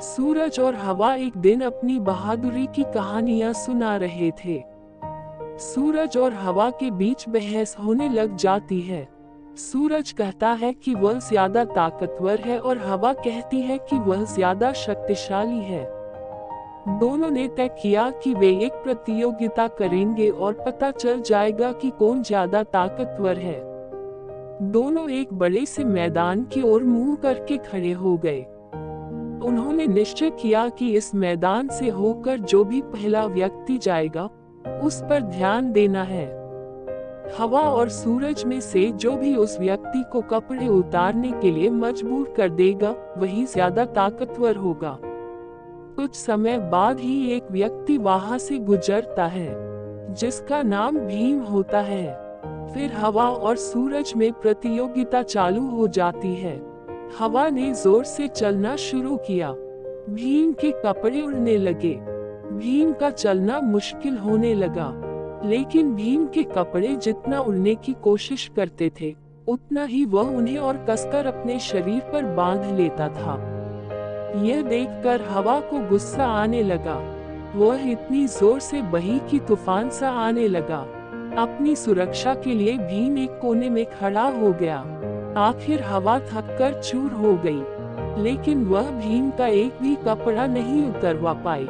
सूरज और हवा एक दिन अपनी बहादुरी की कहानियाँ सुना रहे थे। सूरज और हवा के बीच बहस होने लग जाती है। सूरज कहता है कि वह ज़्यादा ताकतवर है और हवा कहती है कि वह ज़्यादा शक्तिशाली है। दोनों ने तय किया कि वे एक प्रतियोगिता करेंगे और पता चल जाएगा कि कौन ज़्यादा ताकतवर है। दोनों एक बड़े से मैदान की ओर मुँह करके खड़े हो गए। उन्होंने निश्चय किया कि इस मैदान से होकर जो भी पहला व्यक्ति जाएगा, उस पर ध्यान देना है। हवा और सूरज में से जो भी उस व्यक्ति को कपड़े उतारने के लिए मजबूर कर देगा, वही ज़्यादा ताकतवर होगा। कुछ समय बाद ही एक व्यक्ति वहाँ से गुजरता है, जिसका नाम भीम होता है। फिर हवा और सूरज में प्रतियोगिता चालू हो जाती है। हवा ने ज़ोर से चलना शुरू किया। भीम के कपड़े उड़ने लगे। भीम का चलना मुश्किल होने लगा। लेकिन भीम के कपड़े जितना उड़ने की कोशिश करते थे, उतना ही वह उन्हें और कसकर अपने शरीर पर बाँध लेता था। यह देखकर हवा को गुस्सा आने लगा। वह इतनी ज़ोर से बही कि तूफ़ान सा आने लगा। अपनी सुरक्षा के लिए भीम एक कोने में खड़ा हो गया। आखिर हवा थक कर चूर हो गई, लेकिन वह भीम का एक भी कपड़ा नहीं उतरवा पाई।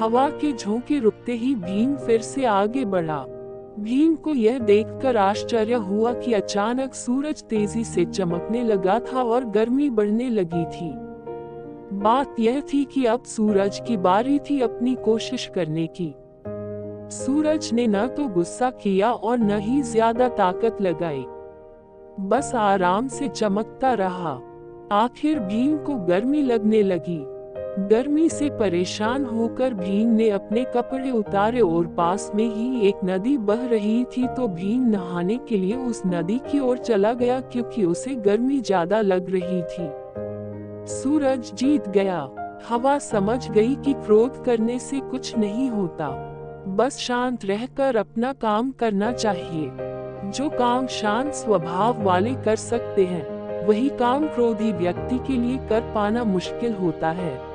हवा के झोंके रुकते ही भीम फिर से आगे बढ़ा। भीम को यह देखकर आश्चर्य हुआ कि अचानक सूरज तेज़ी से चमकने लगा था और गर्मी बढ़ने लगी थी। बात यह थी कि अब सूरज की बारी थी अपनी कोशिश करने की। सूरज ने न तो गुस्सा किया और न ही ज़्यादा ताकत लगाई। बस आराम से चमकता रहा। आखिर भीम को गर्मी लगने लगी। गर्मी से परेशान होकर भीम ने अपने कपड़े उतारे और पास में ही एक नदी बह रही थी तो भीम नहाने के लिए उस नदी की ओर चला गया क्योंकि उसे गर्मी ज़्यादा लग रही थी। सूरज जीत गया। हवा समझ गई कि क्रोध करने से कुछ नहीं होता। बस शांत रहकर अपना काम करना चाहिए। जो काम शांत स्वभाव वाले कर सकते हैं, वही काम क्रोधी व्यक्ति के लिए कर पाना मुश्किल होता है।